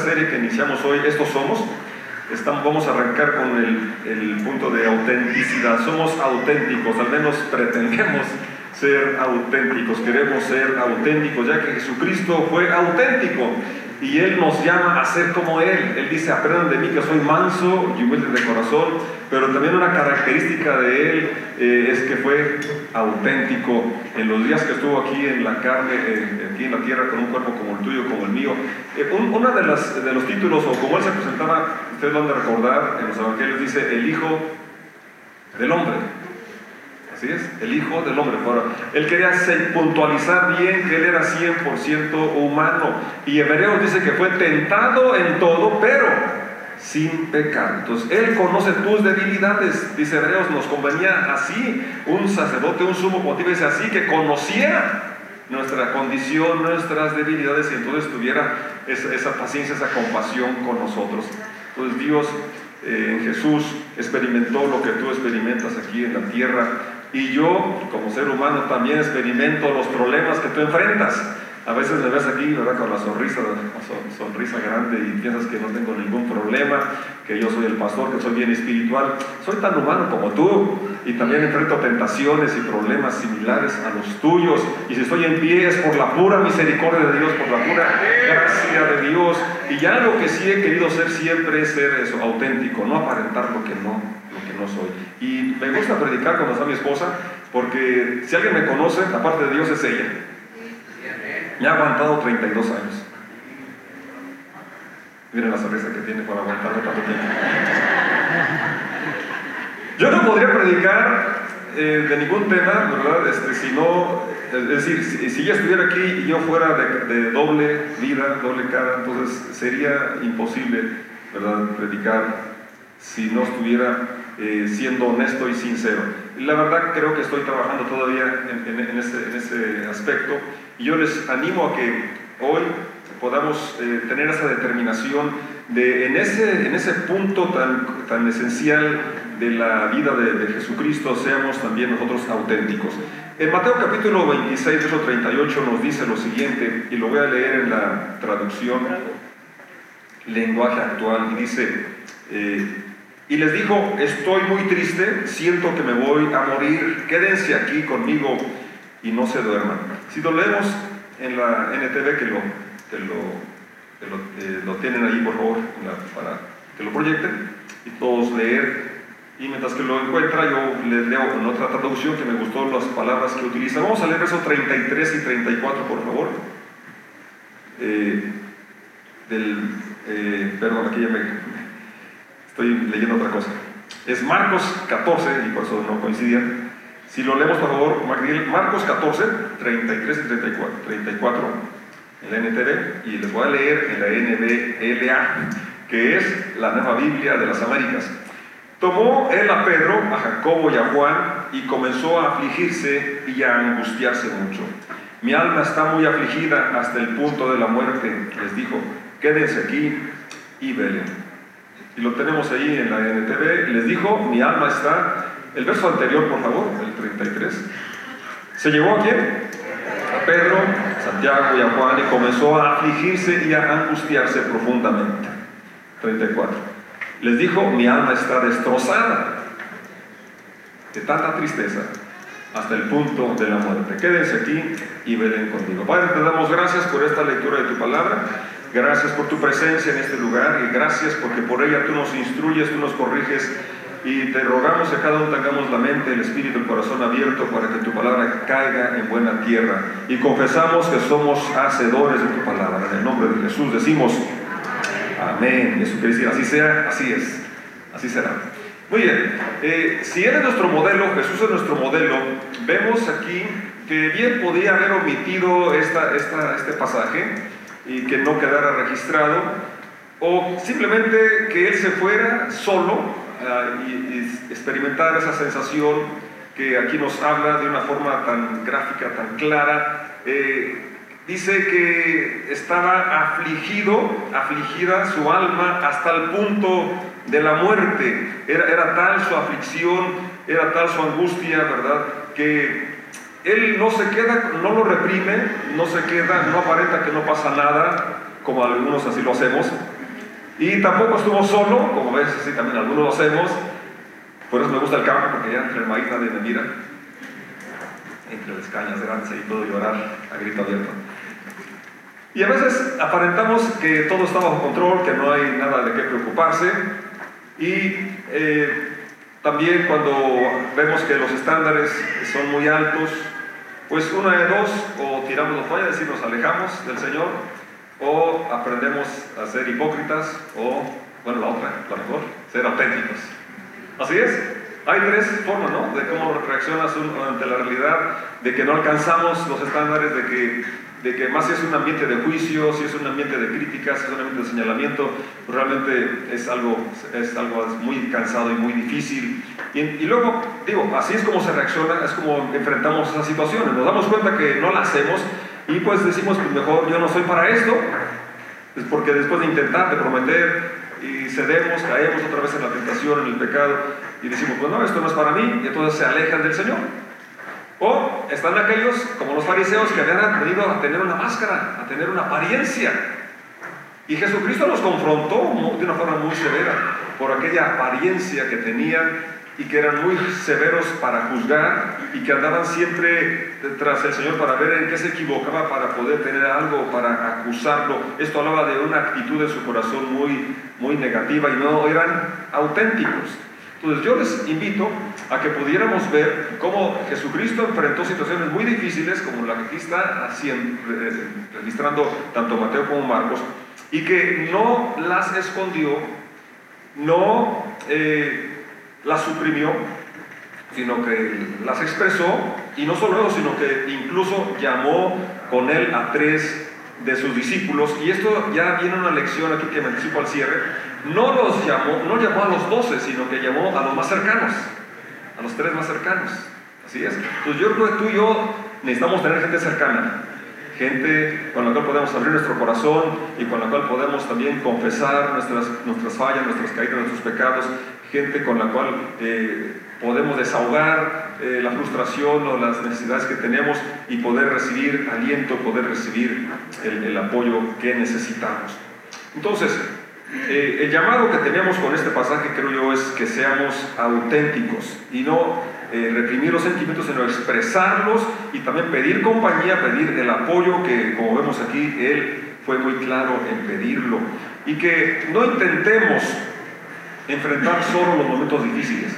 Serie que iniciamos hoy, Estos Somos, estamos, vamos a arrancar con el, el punto de autenticidad. Somos auténticos, al menos pretendemos ser auténticos, queremos ser auténticos, ya que Jesucristo fue auténtico y Él nos llama a ser como Él. Él dice, aprendan de mí que soy manso y humilde de corazón, pero también una característica de Él eh, es que fue auténtico. En los días que estuvo aquí en la carne, aquí en la tierra, con un cuerpo como el tuyo, como el mío, eh, las, de los títulos, o como Él se presentaba, ustedes lo han de recordar, en los evangelios dice, el Hijo del Hombre. Así es, el Hijo del Hombre. él quería puntualizar bien que él era 100% humano. Y Hebreos dice que fue tentado en todo, pero sin pecado. Entonces, Él conoce tus debilidades. Dice Hebreos, nos convenía así, un sacerdote, un sumo pontífice, dice así, que conociera nuestra condición, nuestras debilidades y entonces tuviera esa, esa paciencia, esa compasión con nosotros. Entonces Dios eh, en Jesús experimentó lo que tú experimentas aquí en la tierra y yo, como ser humano, también experimento los problemas que tú enfrentas. A veces me ves aquí, ¿verdad? Con la sonrisa, sonrisa grande y piensas que no tengo ningún problema, que yo soy el pastor, que soy bien espiritual. Soy tan humano como tú y también enfrento tentaciones y problemas similares a los tuyos. Y si estoy en pie es por la pura misericordia de Dios, por la pura gracia de Dios. Y ya lo que sí he querido ser siempre es ser eso, auténtico, no aparentar lo que no, no soy. Y me gusta predicar cuando está mi esposa, porque si alguien me conoce, aparte de Dios es ella. Me ha aguantado 32 años. Miren la sonrisa que tiene para aguantarlo tanto tiempo. Yo no podría predicar eh, de ningún tema, ¿verdad? Este, si no, es decir, si, si ella estuviera aquí y yo fuera de, de, doble vida, doble cara, entonces sería imposible, ¿verdad? Predicar si no estuviera eh, siendo honesto y sincero. La verdad creo que estoy trabajando todavía en, ese, aspecto y yo les animo a que hoy podamos eh, tener esa determinación de en ese, en ese punto tan, tan esencial de la vida de, Jesucristo seamos también nosotros auténticos. En Mateo capítulo 26, verso 38 nos dice lo siguiente, y lo voy a leer en la traducción lenguaje actual, y dice, eh, y les dijo, estoy muy triste, siento que me voy a morir, quédense aquí conmigo y no se duerman. Si lo leemos en la NTV, que lo, que lo, eh, lo, tienen ahí por favor, para que lo proyecten y todos leer. Y mientras que lo encuentra, yo les leo en otra traducción que me gustó las palabras que utiliza. Vamos a leer esos 33 y 34, por favor. Eh, del, eh, perdón, aquí ya me, Estoy leyendo otra cosa. Es Marcos 14, y por eso no coincidían. Si lo leemos, por favor, Marcos 14, 33 y 34, 34 en la NTV, y les voy a leer en la NBLA, que es la nueva Biblia de las Américas. Tomó él a Pedro, a Jacobo y a Juan, y comenzó a afligirse y a angustiarse mucho. Mi alma está muy afligida hasta el punto de la muerte, les dijo, quédense aquí y velen y lo tenemos ahí en la NTV, les dijo, mi alma está, el verso anterior por favor, el 33, se llevó a quién? A Pedro, Santiago y a Juan y comenzó a afligirse y a angustiarse profundamente. 34. Les dijo, mi alma está destrozada de tanta tristeza hasta el punto de la muerte. Quédense aquí y velen conmigo. Padre, te damos gracias por esta lectura de tu palabra. Gracias por tu presencia en este lugar y gracias porque por ella tú nos instruyes, tú nos corriges y te rogamos que cada uno tengamos la mente, el espíritu, el corazón abierto para que tu palabra caiga en buena tierra. Y confesamos que somos hacedores de tu palabra. En el nombre de Jesús decimos amén. Jesucristo, así sea, así es, así será. Muy bien, eh, si eres nuestro modelo, Jesús es nuestro modelo, vemos aquí que bien podía haber omitido esta, esta, este pasaje y que no quedara registrado, o simplemente que él se fuera solo ah, y, experimentar esa sensación que aquí nos habla de una forma tan gráfica, tan clara. Eh, dice que estaba afligido, afligida su alma hasta el punto de la muerte. Era, era tal su aflicción, era tal su angustia, ¿verdad? Que él no se queda, no lo reprime, no se queda, no aparenta que no pasa nada, como algunos así lo hacemos. Y tampoco estuvo solo, como ves, así también algunos lo hacemos. Por eso me gusta el campo, porque ya entre el maíz nadie me mira. Entre las cañas grandes ahí puedo llorar a grito abierto. Y a veces aparentamos que todo está bajo control, que no hay nada de qué preocuparse. Y eh, también cuando vemos que los estándares son muy altos, pues una de dos, o tiramos la toalla, es decir, nos alejamos del Señor, o aprendemos a ser hipócritas, o, bueno, la otra, la mejor, ser auténticos. Así es. Hay tres formas, ¿no? De cómo reaccionas ante la realidad, de que no alcanzamos los estándares, de que de que más si es un ambiente de juicio, si es un ambiente de críticas, si es un ambiente de señalamiento, realmente es algo, es algo muy cansado y muy difícil. Y, y, luego, digo, así es como se reacciona, es como enfrentamos esas situaciones. Nos damos cuenta que no la hacemos y pues decimos, pues mejor yo no soy para esto, es porque después de intentar, de prometer, y cedemos, caemos otra vez en la tentación, en el pecado, y decimos, pues no, esto no es para mí, y entonces se alejan del Señor. O están aquellos, como los fariseos, que habían venido a tener una máscara, a tener una apariencia. Y Jesucristo los confrontó de una forma muy severa por aquella apariencia que tenían y que eran muy severos para juzgar y que andaban siempre tras el Señor para ver en qué se equivocaba para poder tener algo, para acusarlo. Esto hablaba de una actitud en su corazón muy, muy negativa y no eran auténticos. Entonces yo les invito a que pudiéramos ver cómo Jesucristo enfrentó situaciones muy difíciles, como la que aquí está haciendo, registrando tanto Mateo como Marcos, y que no las escondió, no eh, las suprimió, sino que las expresó, y no solo eso, sino que incluso llamó con él a tres de sus discípulos, y esto ya viene una lección aquí que me anticipo al cierre, no los llamó, no llamó a los doce, sino que llamó a los más cercanos, a los tres más cercanos. Así es. Entonces yo creo que tú y yo necesitamos tener gente cercana, gente con la cual podemos abrir nuestro corazón y con la cual podemos también confesar nuestras, nuestras fallas, nuestras caídas, nuestros pecados, gente con la cual eh, podemos desahogar eh, la frustración o las necesidades que tenemos y poder recibir aliento, poder recibir el, apoyo que necesitamos. Entonces, eh, el llamado que tenemos con este pasaje, creo yo, es que seamos auténticos y no reprimir los sentimientos, sino expresarlos y también pedir compañía, pedir el apoyo, que como vemos aquí, Él fue muy claro en pedirlo. Y que no intentemos enfrentar solo los momentos difíciles.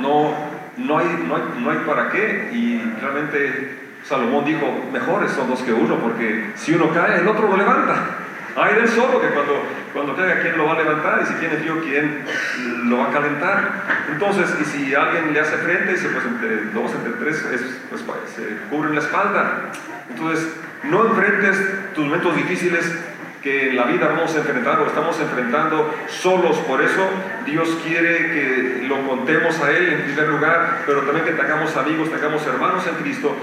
No, no, hay, no, hay, para qué. Y realmente Salomón dijo, mejores son dos que uno, porque si uno cae, el otro lo levanta. Hay del solo que cuando, cuando caiga, ¿quién lo va a levantar? Y si tiene frío, ¿quién lo va a calentar? Entonces, y si alguien le hace frente, dice, pues entre dos, entre tres, pues, se cubren la espalda. Entonces, no enfrentes tus momentos difíciles que en la vida vamos a enfrentar o estamos enfrentando solos. Por eso Dios quiere que lo contemos a Él en primer lugar, pero también que tengamos amigos, tengamos hermanos en Cristo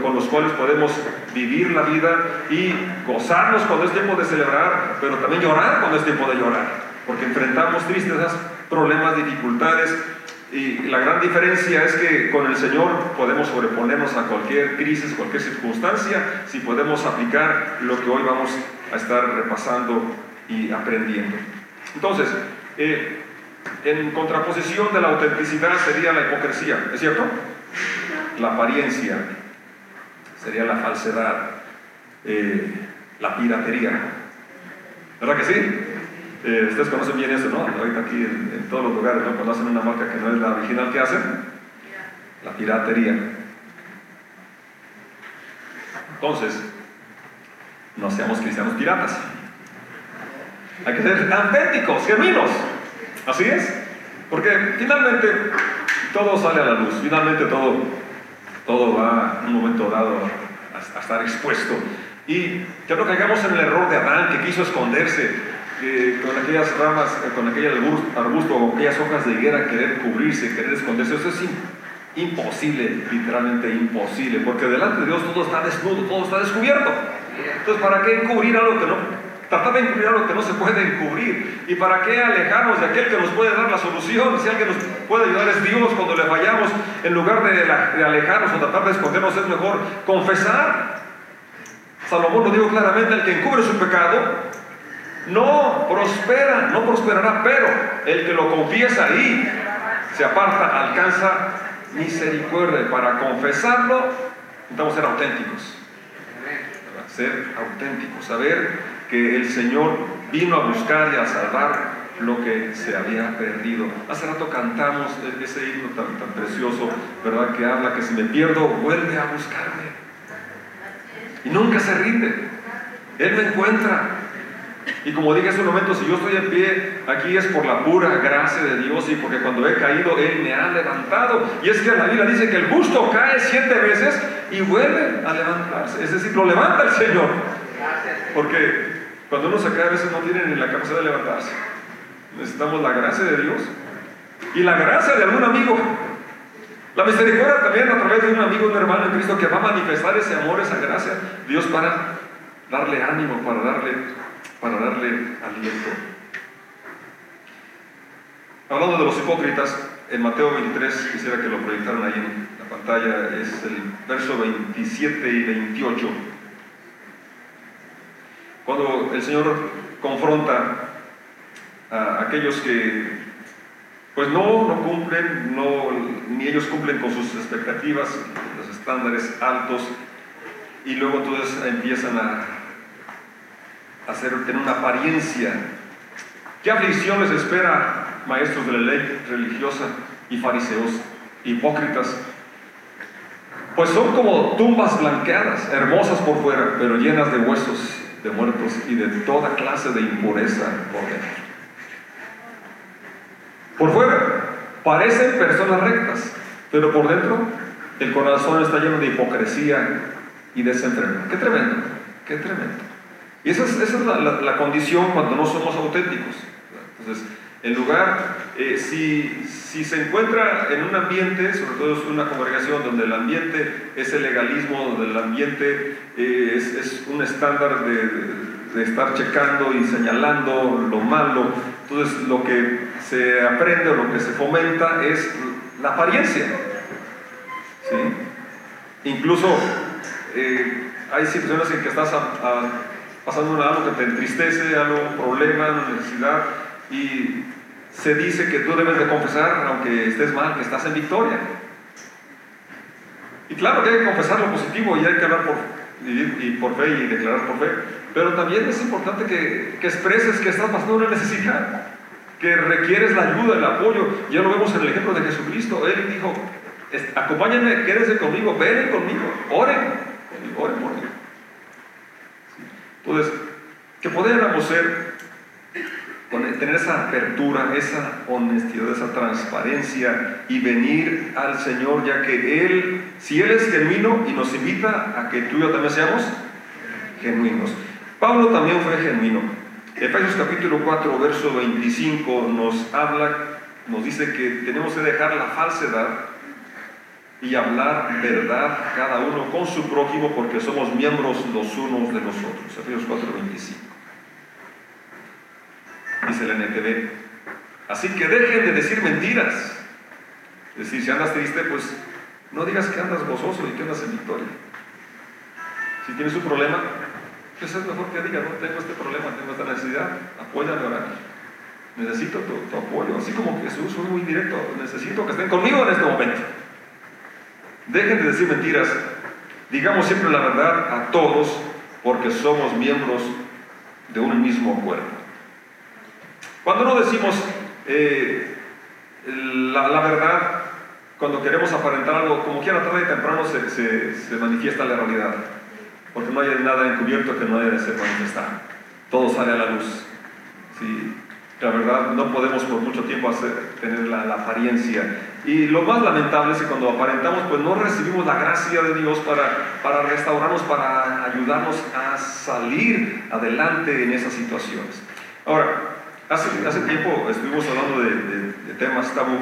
con los cuales podemos vivir la vida y gozarnos cuando es tiempo de celebrar, pero también llorar cuando es tiempo de llorar. Porque enfrentamos tristezas, problemas, dificultades, y la gran diferencia es que con el Señor podemos sobreponernos a cualquier crisis, cualquier circunstancia, si podemos aplicar lo que hoy vamos a estar repasando y aprendiendo. Entonces, eh, en contraposición de la autenticidad sería la hipocresía, ¿es cierto? La apariencia sería la falsedad, eh, la piratería. ¿Verdad que sí? Eh, ustedes conocen bien eso, ¿no? Ahorita aquí en, todos los lugares, ¿no? Cuando hacen una marca que no es la original, ¿qué hacen? La piratería. Entonces, no seamos cristianos piratas. Hay que ser auténticos, genuinos. Así es. Porque finalmente todo sale a la luz. Finalmente todo, todo va en un momento dado a, estar expuesto. Y que no caigamos en el error de Adán que quiso esconderse con aquellas ramas, eh, con aquel arbusto o aquellas hojas de higuera querer cubrirse, querer esconderse. Eso es imposible, literalmente imposible, porque delante de Dios todo está desnudo, todo está descubierto. Entonces, ¿para qué encubrir algo que no? Tratar de encubrir algo que no se puede encubrir. ¿Y para qué alejarnos de aquel que nos puede dar la solución? Si alguien nos puede ayudar es Dios cuando le fallamos. En lugar de, alejarnos o tratar de escondernos, es mejor confesar Salomón lo dijo claramente, el que encubre su pecado no prospera, no prosperará, pero el que lo confiesa y se aparta alcanza misericordia. Para confesarlo, necesitamos ser auténticos. Ser auténticos, saber que el Señor vino a buscar y a salvar lo que se había perdido. Hace rato cantamos ese himno tan, tan precioso, ¿verdad? Que habla que si me pierdo, vuelve a buscarme. Y nunca se rinde. Él me encuentra. Y como dije hace un momento, si yo estoy en pie, aquí es por la pura gracia de Dios y porque cuando he caído, Él me ha levantado. Y es que la Biblia dice que el justo cae siete veces y vuelve a levantarse. Es decir, lo levanta el Señor. Porque cuando uno se cae, a veces no tiene ni la capacidad de levantarse. Necesitamos la gracia de Dios y la gracia de algún amigo. La misericordia también a través de un amigo, un hermano en Cristo que va a manifestar ese amor, esa gracia. Dios para darle ánimo, para darle, para darle aliento. Hablando de los hipócritas, en Mateo 23, quisiera que lo proyectaran ahí pantalla, es el verso 27 y 28. Cuando el Señor confronta a aquellos que pues no, no cumplen, no, ni ellos cumplen con sus expectativas, los estándares altos, y luego todos empiezan a hacer, tener una apariencia. ¿Qué aflicción les espera, maestros de la ley religiosa y fariseos, hipócritas? Pues son como tumbas blanqueadas, hermosas por fuera, pero llenas de huesos de muertos y de toda clase de impureza por dentro. Por fuera parecen personas rectas, pero por dentro el corazón está lleno de hipocresía y desenfreno. Qué tremendo, qué tremendo. Y esa es, la, condición cuando no somos auténticos. Entonces, en lugar, eh, si, se encuentra en un ambiente, sobre todo es una congregación donde el ambiente es el legalismo, donde el ambiente eh, es, un estándar de, estar checando y señalando lo malo, entonces lo que se aprende o lo que se fomenta es la apariencia. Incluso eh, hay situaciones en que estás pasando algo que te entristece, algo, un problema, una necesidad, y se dice que tú debes de confesar, aunque estés mal, que estás en victoria. Y claro que hay que confesar lo positivo y hay que hablar por, y, por fe y declarar por fe, pero también es importante que, que expreses que estás pasando una necesidad que requieres la ayuda, el apoyo. Ya lo vemos en el ejemplo de Jesucristo. Él dijo, acompáñenme, quédense conmigo, ven conmigo, oren, oren por mí. Entonces, que pudiéramos ser, tener esa apertura, esa honestidad, esa transparencia y venir al Señor, ya que Él, si Él es genuino y nos invita a que tú y yo también seamos genuinos. Pablo también fue genuino. Efesios capítulo 4, verso 25 nos habla, nos dice que tenemos que dejar la falsedad y hablar verdad cada uno con su prójimo porque somos miembros los unos de los otros. Efesios 4, 25. Dice el NTV. Así que dejen de decir mentiras. Es decir, si andas triste, pues no digas que andas gozoso y que andas en victoria. Si tienes un problema, pues es mejor que diga, no tengo este problema, tengo esta necesidad, apóyame a orar. Necesito tu, apoyo, así como Jesús fue muy directo, necesito que estén conmigo en este momento. Dejen de decir mentiras, digamos siempre la verdad a todos, porque somos miembros de un mismo cuerpo. Cuando no decimos eh, la, verdad, cuando queremos aparentar algo, como quiera tarde y temprano se, se manifiesta la realidad porque no hay nada encubierto que no haya de ser manifestado. Todo sale a la luz. ¿sí? La verdad, no podemos por mucho tiempo hacer, tener la, apariencia. Y lo más lamentable es que cuando aparentamos, pues no recibimos la gracia de Dios para, para restaurarnos, para ayudarnos a salir adelante en esas situaciones. Ahora, hace, hace tiempo estuvimos hablando de, temas tabú,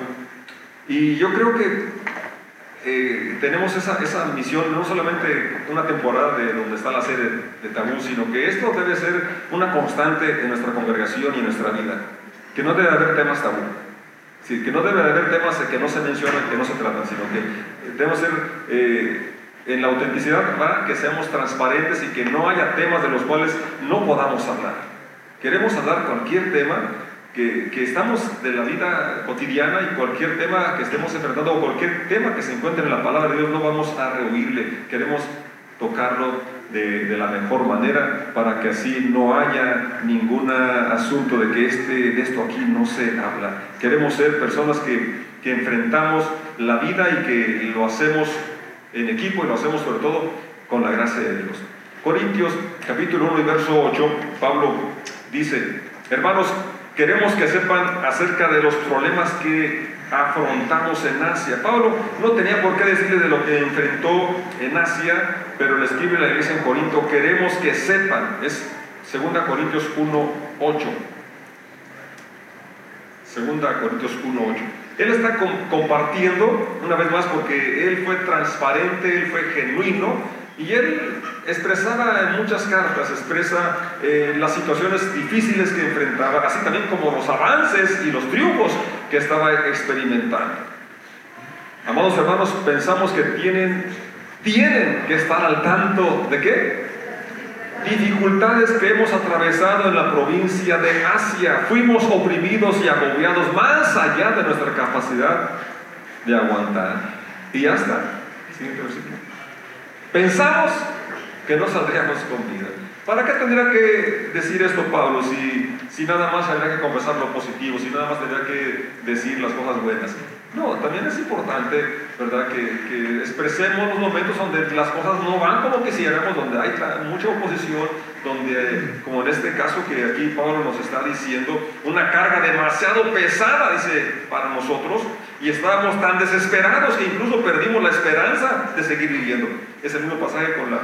y yo creo que eh, tenemos esa, esa, misión, no solamente una temporada de donde está la sede de Tabú, sino que esto debe ser una constante en nuestra congregación y en nuestra vida. Que no debe haber temas tabú. Sí, que no debe haber temas que no se mencionan, que no se tratan, sino que debemos ser eh, en la autenticidad que seamos transparentes y que no haya temas de los cuales no podamos hablar. Queremos hablar cualquier tema que, que, estamos de la vida cotidiana y cualquier tema que estemos enfrentando o cualquier tema que se encuentre en la palabra de Dios no vamos a rehuirle. Queremos tocarlo de, de, la mejor manera para que así no haya ningún asunto de que este, de esto aquí no se habla. Queremos ser personas que, que enfrentamos la vida y que lo hacemos en equipo y lo hacemos sobre todo con la gracia de Dios. Corintios capítulo 1 y verso 8, Pablo dice, hermanos, queremos que sepan acerca de los problemas que afrontamos en Asia. Pablo no tenía por qué decirle de lo que enfrentó en Asia, pero le escribe la iglesia en Corinto, queremos que sepan, es 2 Corintios 1, 8. 2 Corintios 1, 8. Él está compartiendo, una vez más, porque él fue transparente, él fue genuino, y él expresaba en muchas cartas, expresa eh, las situaciones difíciles que enfrentaba, así también como los avances y los triunfos que estaba experimentando. Amados hermanos, pensamos que tienen, tienen que estar al tanto de qué? Dificultades que hemos atravesado en la provincia de Asia. Fuimos oprimidos y agobiados más allá de nuestra capacidad de aguantar. Y ya está. Siguiente versículo. Pensamos que no saldríamos con vida. ¿Para qué tendría que decir esto Pablo si, si nada más tendría que confesar lo positivo, si nada más tendría que decir las cosas buenas? No, también es importante, ¿verdad?, que, que expresemos los momentos donde las cosas no van como quisiéramos, donde hay mucha oposición, donde, como en este caso que aquí Pablo nos está diciendo, una carga demasiado pesada, dice, para nosotros, y estábamos tan desesperados que incluso perdimos la esperanza de seguir viviendo. Es el mismo pasaje con la,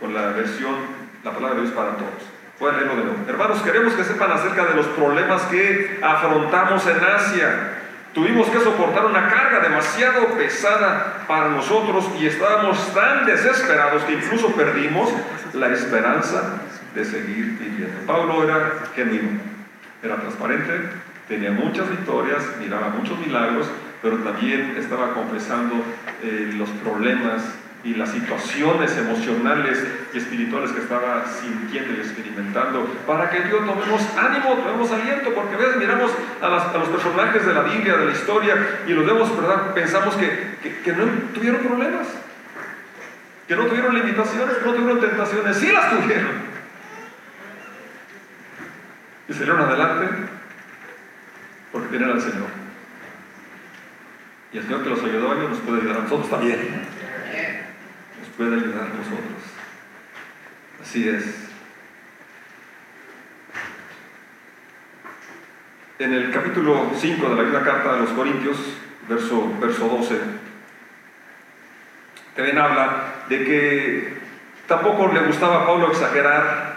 con la versión, la palabra de Dios para todos. Pueden leerlo de nuevo. Hermanos, queremos que sepan acerca de los problemas que afrontamos en Asia. Tuvimos que soportar una carga demasiado pesada para nosotros y estábamos tan desesperados que incluso perdimos la esperanza de seguir viviendo. Pablo era genuino, era transparente, tenía muchas victorias, miraba muchos milagros, pero también estaba confesando eh, los problemas y las situaciones emocionales y espirituales que estaba sintiendo y experimentando, para que Dios tomemos ánimo, tomemos aliento, porque a veces miramos a, los personajes de la Biblia, de la historia, y los vemos, ¿verdad? Pensamos que, que, no tuvieron problemas, que no tuvieron limitaciones, no tuvieron tentaciones, sí las tuvieron. Y salieron adelante porque tienen al Señor. Y el Señor que los ayudó a ellos nos puede ayudar a nosotros también puede ayudar a nosotros. Así es. En el capítulo 5 de la Biblia Carta de los Corintios, verso, verso 12, también habla de que tampoco le gustaba a Pablo exagerar,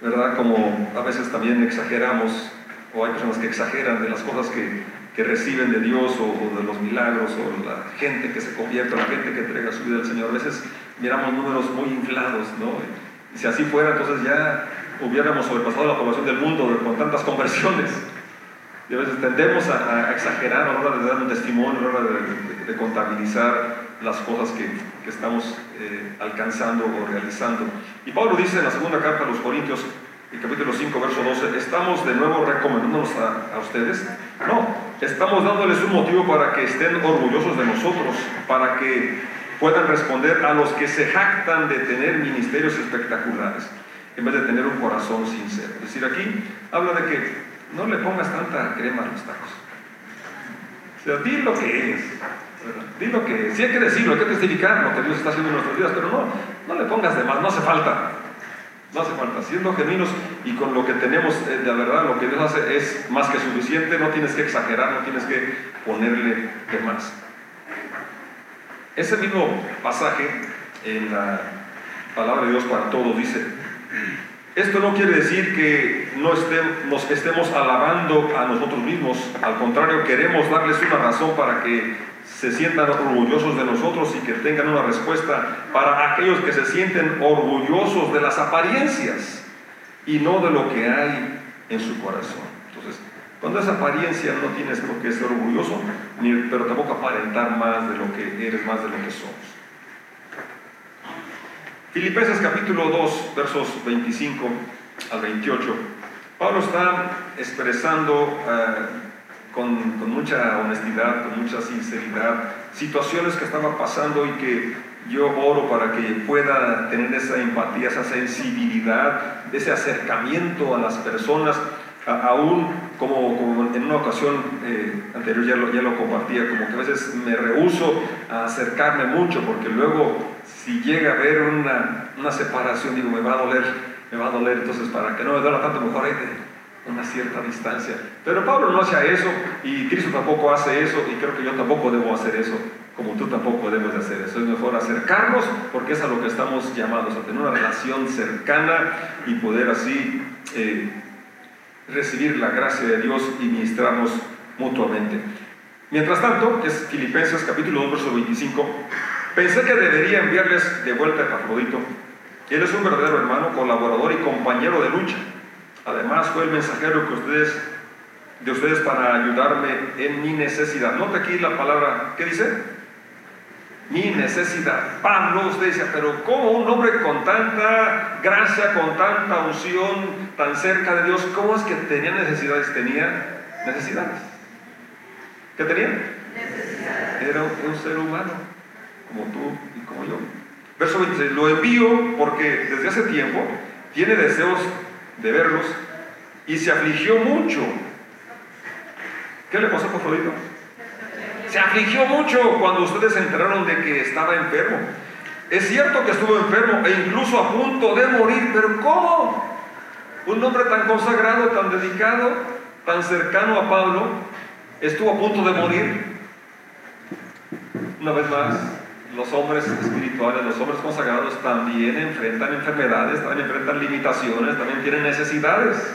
¿verdad? Como a veces también exageramos, o hay personas que exageran de las cosas que, que reciben de Dios o, de los milagros o la gente que se convierte, la gente que entrega su vida al Señor. A veces miramos números muy inflados, ¿no? Y si así fuera, entonces ya hubiéramos sobrepasado la población del mundo con tantas conversiones. Y a veces tendemos a, exagerar a la hora de dar un testimonio, a la hora de, contabilizar las cosas que, que estamos eh, alcanzando o realizando. Y Pablo dice en la segunda carta a los Corintios, capítulo 5, verso 12, ¿estamos de nuevo recomendándonos a, ustedes? No, estamos dándoles un motivo para que estén orgullosos de nosotros, para que puedan responder a los que se jactan de tener ministerios espectaculares, en vez de tener un corazón sincero. Es decir, aquí habla de que no le pongas tanta crema a los tacos. O di lo que es. Di lo que es. Sí hay que decirlo, hay que testificar lo que Dios está haciendo en nuestras vidas, pero no, no le pongas de más, no hace falta. No hace falta. Siendo genuinos y con lo que tenemos, eh, de verdad, lo que Dios hace es más que suficiente. No tienes que exagerar, no tienes que ponerle de más. Ese mismo pasaje en la palabra de Dios para todos dice, esto no quiere decir que no nos estemos alabando a nosotros mismos, al contrario, queremos darles una razón para que se sientan orgullosos de nosotros y que tengan una respuesta para aquellos que se sienten orgullosos de las apariencias y no de lo que hay en su corazón. Entonces, cuando esa apariencia no tienes por qué ser orgulloso, ni, pero tampoco aparentar más de lo que eres, más de lo que somos. Filipenses capítulo 2, versos 25 al 28. Pablo está expresando eh, con, con, mucha honestidad, con mucha sinceridad, situaciones que estaban pasando y que yo oro para que pueda tener esa empatía, esa sensibilidad, ese acercamiento a las personas, aún como, como, en una ocasión eh, anterior ya lo, ya lo compartía, como que a veces me rehuso a acercarme mucho porque luego si llega a haber una, una separación, digo, me va a doler, me va a doler, entonces para que no me duela tanto, mejor hay de una cierta distancia. Pero Pablo no hacía eso y Cristo tampoco hace eso y creo que yo tampoco debo hacer eso, como tú tampoco debes de hacer eso. Es mejor acercarnos porque es a lo que estamos llamados, a tener una relación cercana y poder así eh, recibir la gracia de Dios y ministrarnos mutuamente. Mientras tanto, que es Filipenses capítulo 2, verso 25, Pensé que debería enviarles de vuelta a Afrodito. Él es un verdadero hermano, colaborador y compañero de lucha. Además, fue el mensajero que ustedes, de ustedes para ayudarme en mi necesidad. Nota aquí la palabra, ¿qué dice? Mi necesidad. Pablo, usted dice, pero ¿cómo un hombre con tanta gracia, con tanta unción, tan cerca de Dios, cómo es que tenía necesidades? Tenía necesidades. ¿Qué tenía? Necesidades. Era un ser humano como tú y como yo. Verso 26, lo envío porque desde hace tiempo tiene deseos de verlos y se afligió mucho. ¿Qué le pasó a Afrodito? Se afligió mucho cuando ustedes se enteraron de que estaba enfermo. Es cierto que estuvo enfermo e incluso a punto de morir, pero ¿cómo? Un hombre tan consagrado, tan dedicado, tan cercano a Pablo, estuvo a punto de morir. Una vez más, los hombres espirituales, los hombres consagrados también enfrentan enfermedades, también enfrentan limitaciones, también tienen necesidades.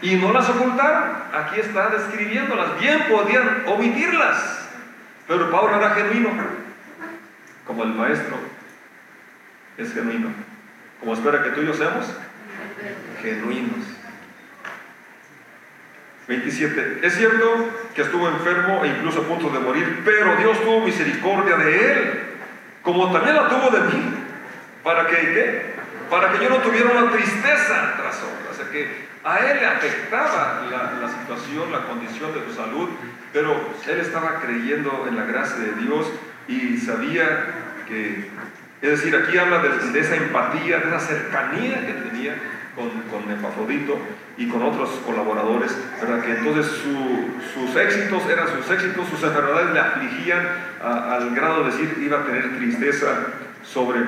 Y no las ocultaron. Aquí está describiéndolas. Bien podían omitirlas. Pero Pablo era genuino. Como el maestro es genuino. Como espera que tú y yo seamos genuinos. 27. Es cierto que estuvo enfermo e incluso a punto de morir, pero Dios tuvo misericordia de él, como también la tuvo de mí. ¿Para que? Para que yo no tuviera una tristeza tras otra. O sea que a él le afectaba la, situación, la condición de su salud, pero él estaba creyendo en la gracia de Dios y sabía que, es decir, aquí habla de esa empatía, de esa cercanía que tenía con, con Epafrodito y con otros colaboradores, ¿verdad? que entonces sus éxitos eran sus éxitos, sus enfermedades le afligían al grado de decir iba a tener tristeza sobre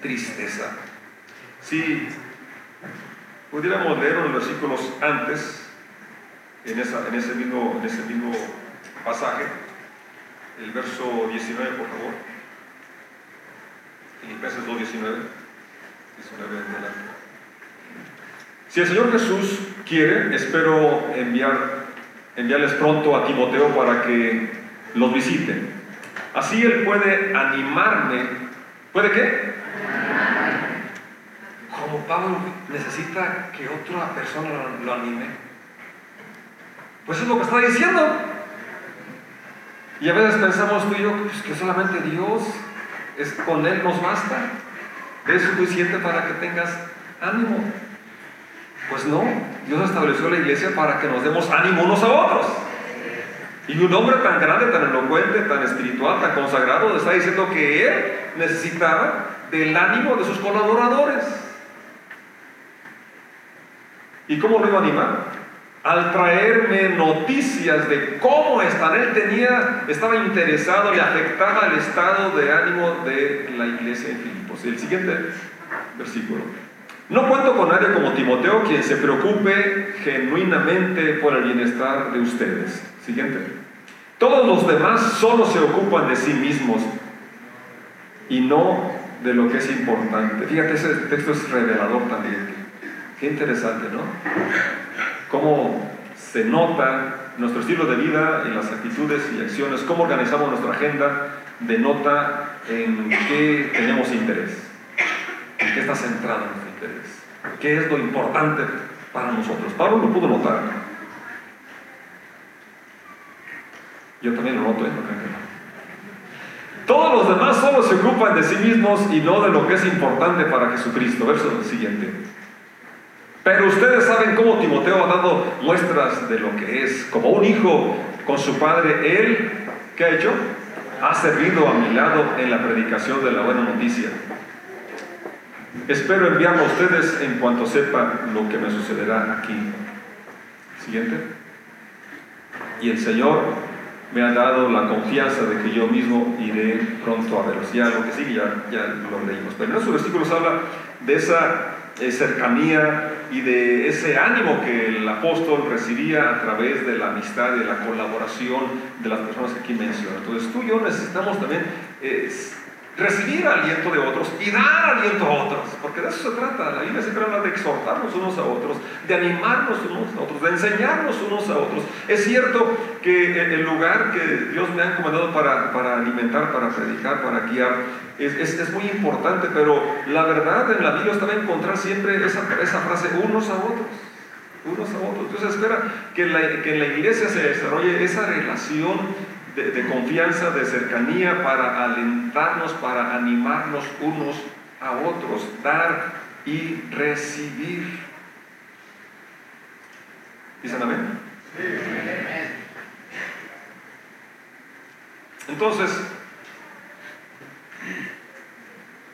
tristeza. Si pudiéramos leer los versículos antes, en, esa, en, ese mismo, en ese mismo pasaje, el verso 19, por favor. Filipenses 2.19. 19 adelante. Si el Señor Jesús quiere, espero enviar, enviarles pronto a Timoteo para que los visiten. Así Él puede animarme. ¿Puede qué? Como Pablo necesita que otra persona lo, anime. Pues es lo que está diciendo. Y a veces pensamos tú y yo pues, que solamente Dios es con Él nos basta. Es suficiente para que tengas ánimo. Pues no, Dios estableció la iglesia para que nos demos ánimo unos a otros. Y un hombre tan grande, tan elocuente, tan espiritual, tan consagrado, está diciendo que él necesitaba del ánimo de sus colaboradores. ¿Y cómo lo iba a animar? Al traerme noticias de cómo están. Él tenía, estaba interesado, le afectaba el estado de ánimo de la iglesia en Filipos. El siguiente versículo. No cuento con nadie como Timoteo, quien se preocupe genuinamente por el bienestar de ustedes. Siguiente. Todos los demás solo se ocupan de sí mismos y no de lo que es importante. Fíjate, ese texto es revelador también. Qué interesante, ¿no? Cómo se nota nuestro estilo de vida y las actitudes y acciones, cómo organizamos nuestra agenda, denota en qué tenemos interés, en qué está centrado ¿Qué es lo importante para nosotros? Pablo lo pudo notar. Yo también lo noto, ¿eh? Todos los demás solo se ocupan de sí mismos y no de lo que es importante para Jesucristo. Verso siguiente. Pero ustedes saben cómo Timoteo ha dado muestras de lo que es. Como un hijo con su padre, él, ¿qué ha hecho? Ha servido a mi lado en la predicación de la buena noticia. Espero enviarlo a ustedes en cuanto sepa lo que me sucederá aquí. Siguiente. Y el Señor me ha dado la confianza de que yo mismo iré pronto a verlos. Ya lo que sigue ya, lo leímos. Pero en esos versículos habla de esa eh, cercanía y de ese ánimo que el apóstol recibía a través de la amistad y de la colaboración de las personas que aquí menciona. Entonces tú y yo necesitamos también eh, recibir aliento de otros y dar aliento a otros, porque de eso se trata. La Biblia siempre habla de exhortarnos unos a otros, de animarnos unos a otros, de enseñarnos unos a otros. Es cierto que el lugar que Dios me ha encomendado para, para alimentar, para predicar, para guiar, es, es, muy importante, pero la verdad en la Biblia está encontrar siempre esa, esa frase, unos a otros unos a otros. Dios espera que, la, que en la iglesia se desarrolle esa relación de, confianza, de cercanía, para alentarnos, para animarnos unos a otros, dar y recibir. ¿Dicen amén? Entonces,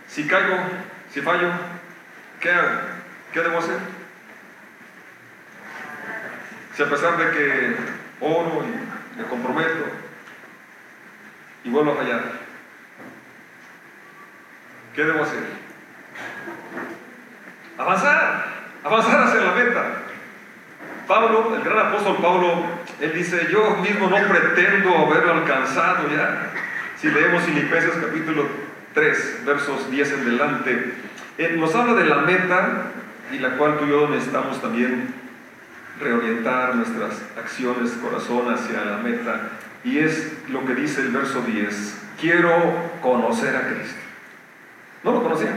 si caigo, si fallo, ¿qué hago? ¿Qué debo hacer? Si a pesar de que oro y me comprometo, y vuelvo a fallar. ¿Qué debo hacer? Avanzar, avanzar hacia la meta. Pablo, el gran apóstol Pablo, él dice, yo mismo no pretendo haberlo alcanzado ya. Si leemos Filipenses capítulo 3, versos 10 en delante, él nos habla de la meta y la cual tú y yo necesitamos también reorientar nuestras acciones, corazón hacia la meta y es lo que dice el verso 10. Quiero conocer a Cristo. ¿No lo conocía?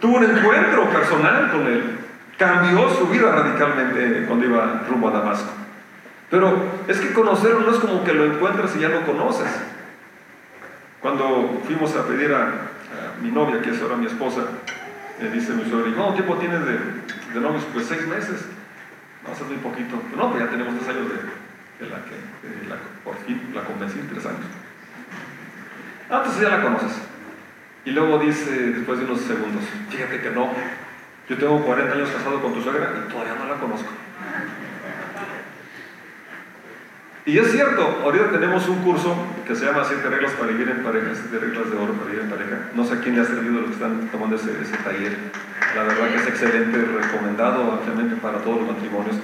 Tuvo un encuentro personal con Él. Cambió su vida radicalmente cuando iba rumbo a Damasco. Pero es que conocerlo no es como que lo encuentras y ya lo conoces. Cuando fuimos a pedir a, mi novia, que es ahora mi esposa, me dice mi suegra, ¿cuánto tiempo tienes de, novios? Pues seis meses. No, hace muy poquito. No, pues ya tenemos tres años de, de la que la, por fin la convencí en tres años. Ah, entonces ya la conoces. Y luego dice, después de unos segundos, fíjate que no, yo tengo 40 años casado con tu suegra y todavía no la conozco. Y es cierto, ahorita tenemos un curso que se llama Siete reglas para vivir en pareja, siete reglas de oro para vivir en pareja. No sé a quién le ha servido los que están tomando ese, ese taller. La verdad que es excelente, recomendado ampliamente para todos los matrimonios.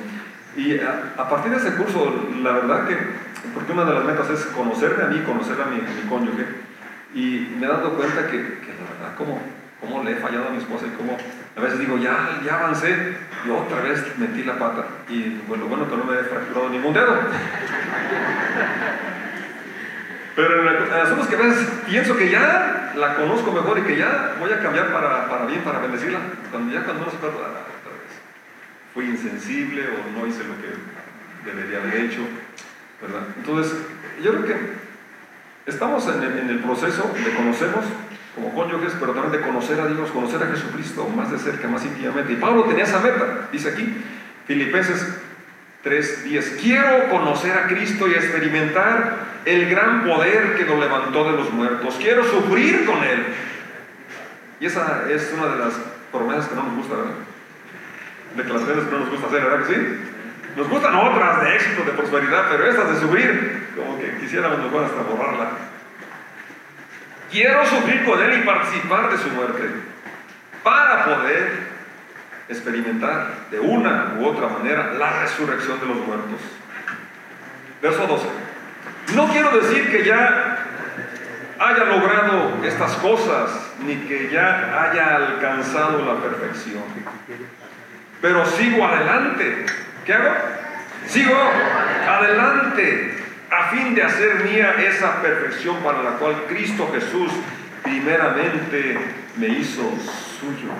Y a, partir de ese curso, la verdad que, porque una de las metas es conocerme a mí, conocer a mi, cónyuge, y me he dado cuenta que, la verdad, como, cómo le he fallado a mi esposa y cómo a veces digo, ya, ya avancé, y otra vez metí la pata. Y bueno, bueno, que no me he fracturado ningún dedo. Pero en, asuntos que a veces pienso que ya la conozco mejor y que ya voy a cambiar para, para bien, para bendecirla. Cuando ya cuando no se fui insensible o no hice lo que debería haber hecho, ¿verdad? Entonces, yo creo que estamos en el, proceso de conocernos como cónyuges, pero también de conocer a Dios, conocer a Jesucristo más de cerca, más íntimamente. Y Pablo tenía esa meta, dice aquí, Filipenses 3:10, quiero conocer a Cristo y experimentar el gran poder que nos levantó de los muertos, quiero sufrir con Él. Y esa es una de las promesas que no nos gusta, ¿verdad? Declaraciones que no nos gusta hacer, ¿verdad que sí? Nos gustan otras de éxito, de prosperidad, pero estas de sufrir, como que quisiéramos mejor hasta borrarla. Quiero sufrir con Él y participar de su muerte para poder experimentar de una u otra manera la resurrección de los muertos. Verso 12. No quiero decir que ya haya logrado estas cosas, ni que ya haya alcanzado la perfección pero sigo adelante. ¿Qué hago? Sigo adelante a fin de hacer mía esa perfección para la cual Cristo Jesús primeramente me hizo suyo.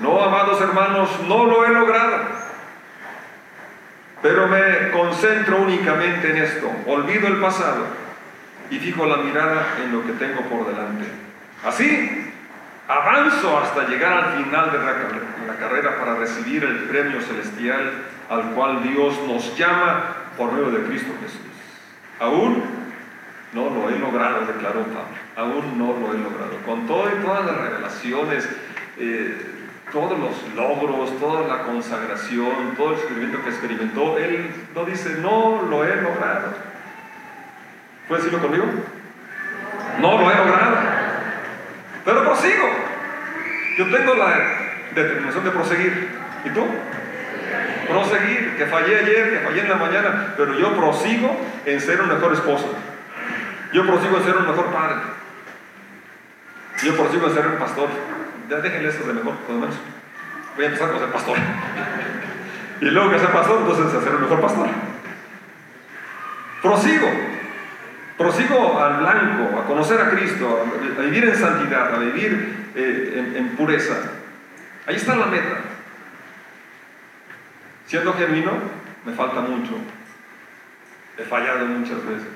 No, amados hermanos, no lo he logrado, pero me concentro únicamente en esto. Olvido el pasado y fijo la mirada en lo que tengo por delante. Así, avanzo hasta llegar al final de la carrera para recibir el premio celestial al cual Dios nos llama por medio de Cristo Jesús. Aún no lo he logrado, declaró Pablo. Aún no lo he logrado. Con todo y todas las revelaciones, eh, todos los logros, toda la consagración, todo el sufrimiento que experimentó, él no dice, no lo he logrado. ¿Puedes decirlo conmigo? No lo he logrado. Pero prosigo. Yo tengo la determinación de proseguir. ¿Y tú? Proseguir, que fallé ayer, que fallé en la mañana, pero yo prosigo en ser un mejor esposo. Yo prosigo en ser un mejor padre. Yo prosigo en ser un pastor. Ya déjenle eso de mejor, lo menos. Voy a empezar con ser pastor. y luego que sea pastor, entonces a ser un mejor pastor. Prosigo. Prosigo al blanco, a conocer a Cristo, a vivir en santidad, a vivir eh, en, pureza. Ahí está la meta. Siendo genuino, me falta mucho. He fallado muchas veces.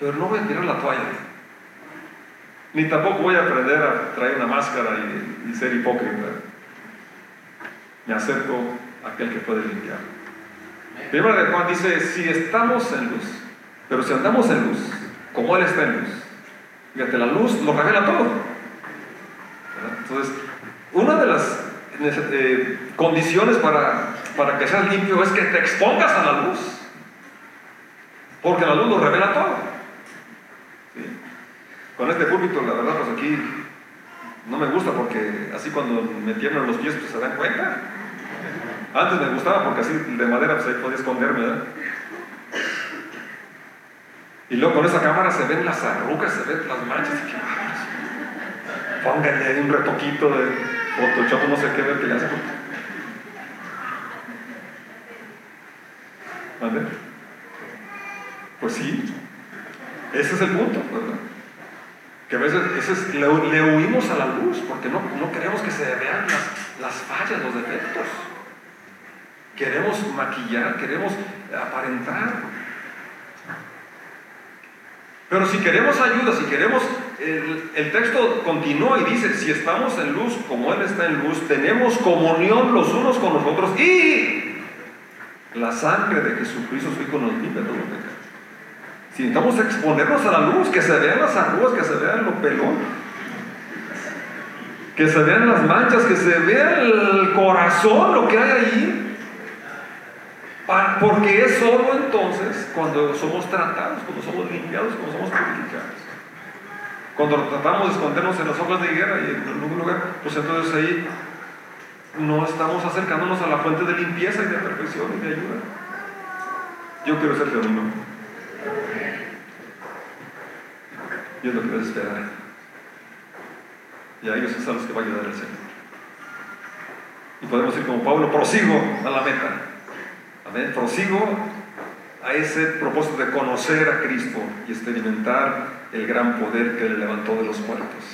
Pero no voy a tirar la toalla. Ni tampoco voy a aprender a traer una máscara y, ser hipócrita. Me acerco a aquel que puede limpiar. Primero de Juan dice, si estamos en luz, pero si andamos en luz, como Él está en luz, fíjate, la luz lo revela todo. Entonces, una de las eh, condiciones para, para que seas limpio es que te expongas a la luz, porque la luz lo revela todo. Con este púlpito, la verdad, pues aquí no me gusta porque así cuando me tiemblan los pies, pues se dan cuenta. Antes me gustaba porque así de madera pues ahí podía esconderme, ¿verdad? Y luego con esa cámara se ven las arrugas, se ven las manchas. Y que, pues, pónganle ahí un retoquito de Photoshop, no sé qué, ver que ya se. ¿Vale? Pues sí, ese es el punto, ¿verdad? Que a veces, le, huimos a la luz porque no, no queremos que se vean las, las fallas, los defectos. Queremos maquillar, queremos aparentar. Pero si queremos ayuda, si queremos, el, texto continúa y dice, si estamos en luz como Él está en luz, tenemos comunión los unos con los otros y la sangre de Jesucristo su Hijo nos limpia todo pecado. Si necesitamos exponernos a la luz, que se vean las arrugas, que se vean lo pelón, que se vean las manchas, que se vea el corazón, lo que hay ahí. Porque es solo entonces cuando somos tratados, cuando somos limpiados, cuando somos purificados. Cuando tratamos de escondernos en las hojas de higuera y en algún lugar, pues entonces ahí no estamos acercándonos a la fuente de limpieza y de perfección y de ayuda. Yo quiero ser genuino. Dios lo que debe esperar. Y a ellos es a los que va a ayudar el Señor. Y podemos ir como Pablo, prosigo a la meta. Amén. Prosigo a ese propósito de conocer a Cristo y experimentar el gran poder que le levantó de los muertos.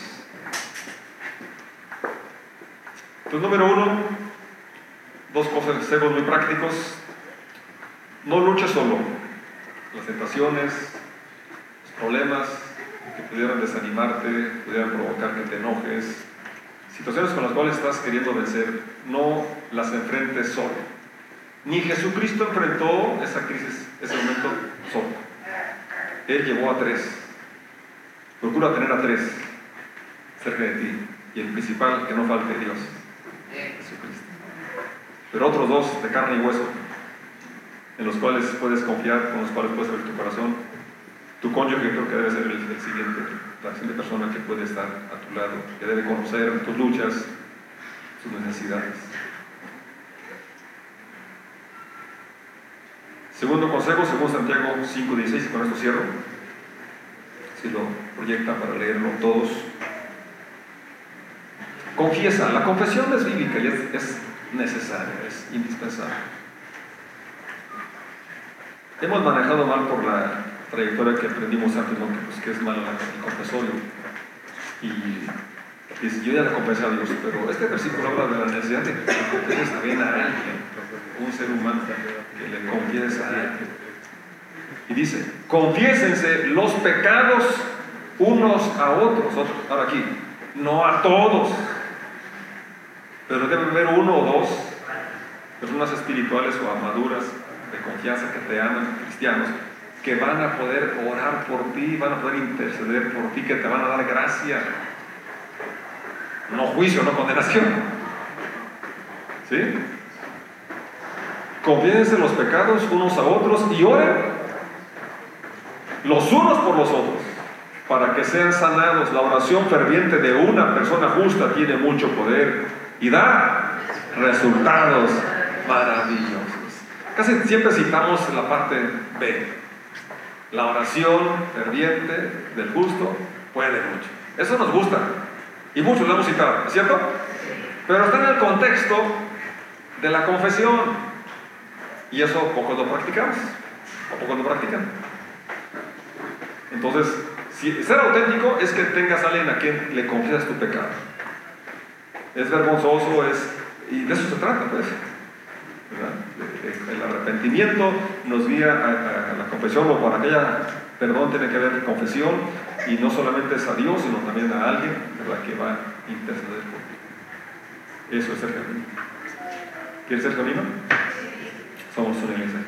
Entonces, número uno, dos cosas, consejos muy prácticos. No luches solo. Las tentaciones, los problemas, que pudieran desanimarte, pudieran provocar que te enojes, situaciones con las cuales estás queriendo vencer, no las enfrentes solo. Ni Jesucristo enfrentó esa crisis, ese momento solo. Él llevó a tres. Procura tener a tres cerca de ti. Y el principal, que no falte Dios, Jesucristo. Pero otros dos de carne y hueso, en los cuales puedes confiar, con los cuales puedes abrir tu corazón tu cónyuge creo que debe ser el, siguiente, la siguiente persona que puede estar a tu lado, que debe conocer tus luchas, tus necesidades. Segundo consejo, según Santiago 5.16, y con esto cierro, si lo proyectan para leerlo todos. Confiesa, la confesión es bíblica y es, es necesaria, es indispensable. Hemos manejado mal por la trayectoria que aprendimos antes, ¿no? que, pues, que es malo el confesorio. Y dice, yo ya le confesé a Dios, pero este versículo habla de la necesidad de que confieses también a alguien, un ser humano, que le confiesa a alguien. Y dice, confiésense los pecados unos a otros. Ahora aquí, no a todos, pero debe haber uno o dos personas espirituales o amaduras de confianza que te aman, cristianos, que van a poder orar por ti, van a poder interceder por ti, que te van a dar gracia. No juicio, no condenación. ¿Sí? Confiénse los pecados unos a otros y oren los unos por los otros para que sean sanados. La oración ferviente de una persona justa tiene mucho poder y da resultados maravillosos. Casi siempre citamos la parte B. La oración ferviente del justo puede mucho. Eso nos gusta. Y muchos lo hemos citado, ¿es cierto? Pero está en el contexto de la confesión. Y eso poco lo practicamos. ¿O poco lo practican? Entonces, si, ser auténtico es que tengas a alguien a quien le confiesas tu pecado. Es vergonzoso, es, y de eso se trata, pues. El arrepentimiento nos guía a, la confesión o para aquella perdón tiene que ver confesión y no solamente es a Dios, sino también a alguien que va a interceder por ti. Eso es ser genuino. ¿Quieres ser genuino? Somos una iglesia.